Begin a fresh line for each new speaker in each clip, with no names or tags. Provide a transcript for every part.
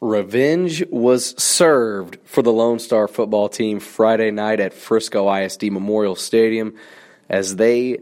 Revenge was served for the Lone Star football team Friday night at Frisco ISD Memorial Stadium as they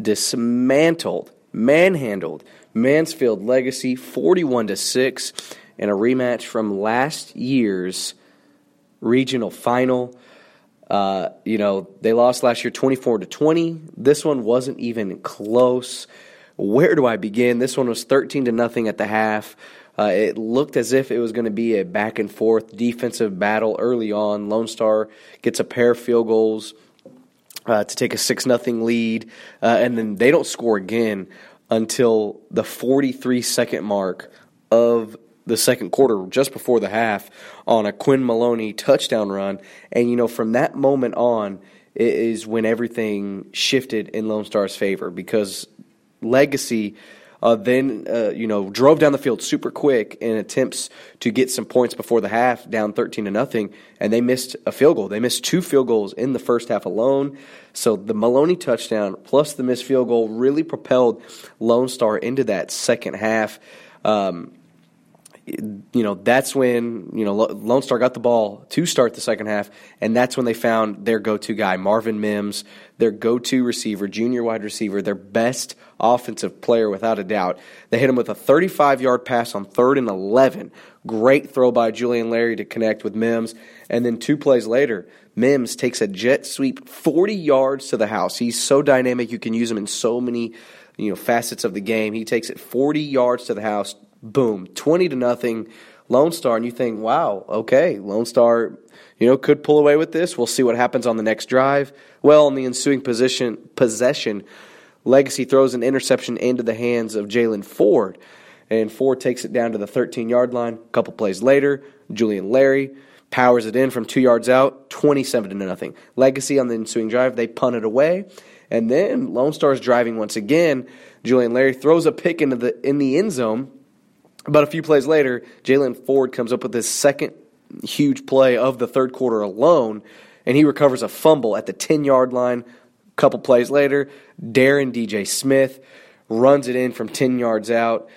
dismantled, manhandled Mansfield Legacy 41 to 6 in a rematch from last year's regional final. Uh, you know, they lost last year 24 to 20. This one wasn't even close. Where do I begin? This one was 13 to nothing at the half. Uh, it looked as if it was going to be a back and forth defensive battle early on. Lone Star gets a pair of field goals uh, to take a 6 nothing lead, uh, and then they don't score again until the 43 second mark of the second quarter, just before the half, on a Quinn Maloney touchdown run. And, you know, from that moment on, is when everything shifted in Lone Star's favor because Legacy uh, then, uh, you know, drove down the field super quick in attempts to get some points before the half, down 13 to nothing, and they missed a field goal. They missed two field goals in the first half alone. So the Maloney touchdown plus the missed field goal really propelled Lone Star into that second half. Um, you know, that's when, you know, Lone Star got the ball to start the second half, and that's when they found their go to guy, Marvin Mims, their go to receiver, junior wide receiver, their best offensive player without a doubt. They hit him with a 35 yard pass on third and 11. Great throw by Julian Larry to connect with Mims. And then two plays later, Mims takes a jet sweep 40 yards to the house. He's so dynamic, you can use him in so many you know facets of the game. He takes it 40 yards to the house, boom, 20 to nothing, Lone Star, and you think, wow, okay, Lone Star, you know, could pull away with this. We'll see what happens on the next drive. Well, in the ensuing position, possession, Legacy throws an interception into the hands of Jalen Ford, and Ford takes it down to the 13 yard line. A couple plays later, Julian Larry powers it in from two yards out, 27 to nothing. Legacy on the ensuing drive, they punt it away. And then Lone Star's driving once again. Julian Larry throws a pick into the in the end zone but a few plays later, Jalen Ford comes up with his second huge play of the third quarter alone, and he recovers a fumble at the 10 yard line. A couple plays later, Darren DJ Smith runs it in from 10 yards out.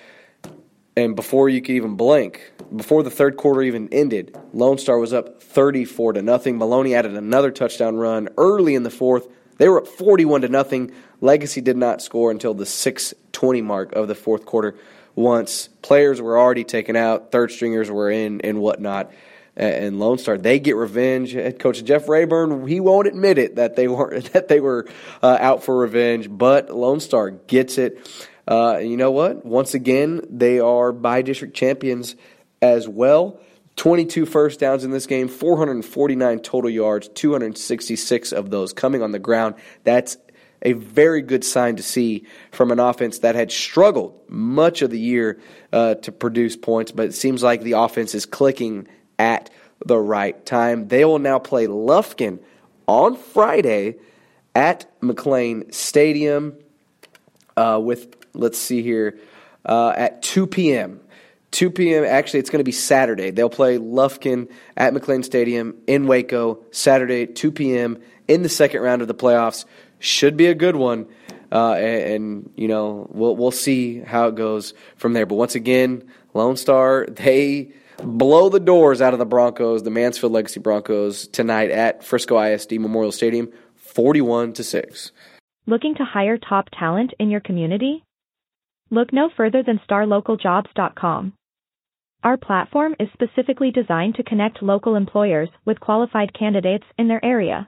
And before you could even blink, before the third quarter even ended, Lone Star was up 34 to nothing. Maloney added another touchdown run early in the fourth. They were up 41 to nothing. Legacy did not score until the 6:20 mark of the fourth quarter once players were already taken out, third stringers were in, and whatnot. And Lone Star, they get revenge. Head coach Jeff Rayburn, he won't admit it that they were that they were uh, out for revenge, but Lone Star gets it. Uh, you know what? Once again, they are bi-district district champions as well. 22 first downs in this game, 449 total yards, 266 of those coming on the ground. That's a very good sign to see from an offense that had struggled much of the year uh, to produce points, but it seems like the offense is clicking at the right time. They will now play Lufkin on Friday at McLane Stadium uh, with, let's see here, uh, at 2 p.m. 2 p.m. Actually, it's going to be Saturday. They'll play Lufkin at McLane Stadium in Waco Saturday, 2 p.m. in the second round of the playoffs should be a good one. Uh, and, and, you know we'll we'll see how it goes from there. But once again, Lone Star they blow the doors out of the Broncos, the Mansfield Legacy Broncos tonight at Frisco ISD Memorial Stadium, forty-one to six.
Looking to hire top talent in your community? Look no further than StarLocalJobs.com. Our platform is specifically designed to connect local employers with qualified candidates in their area.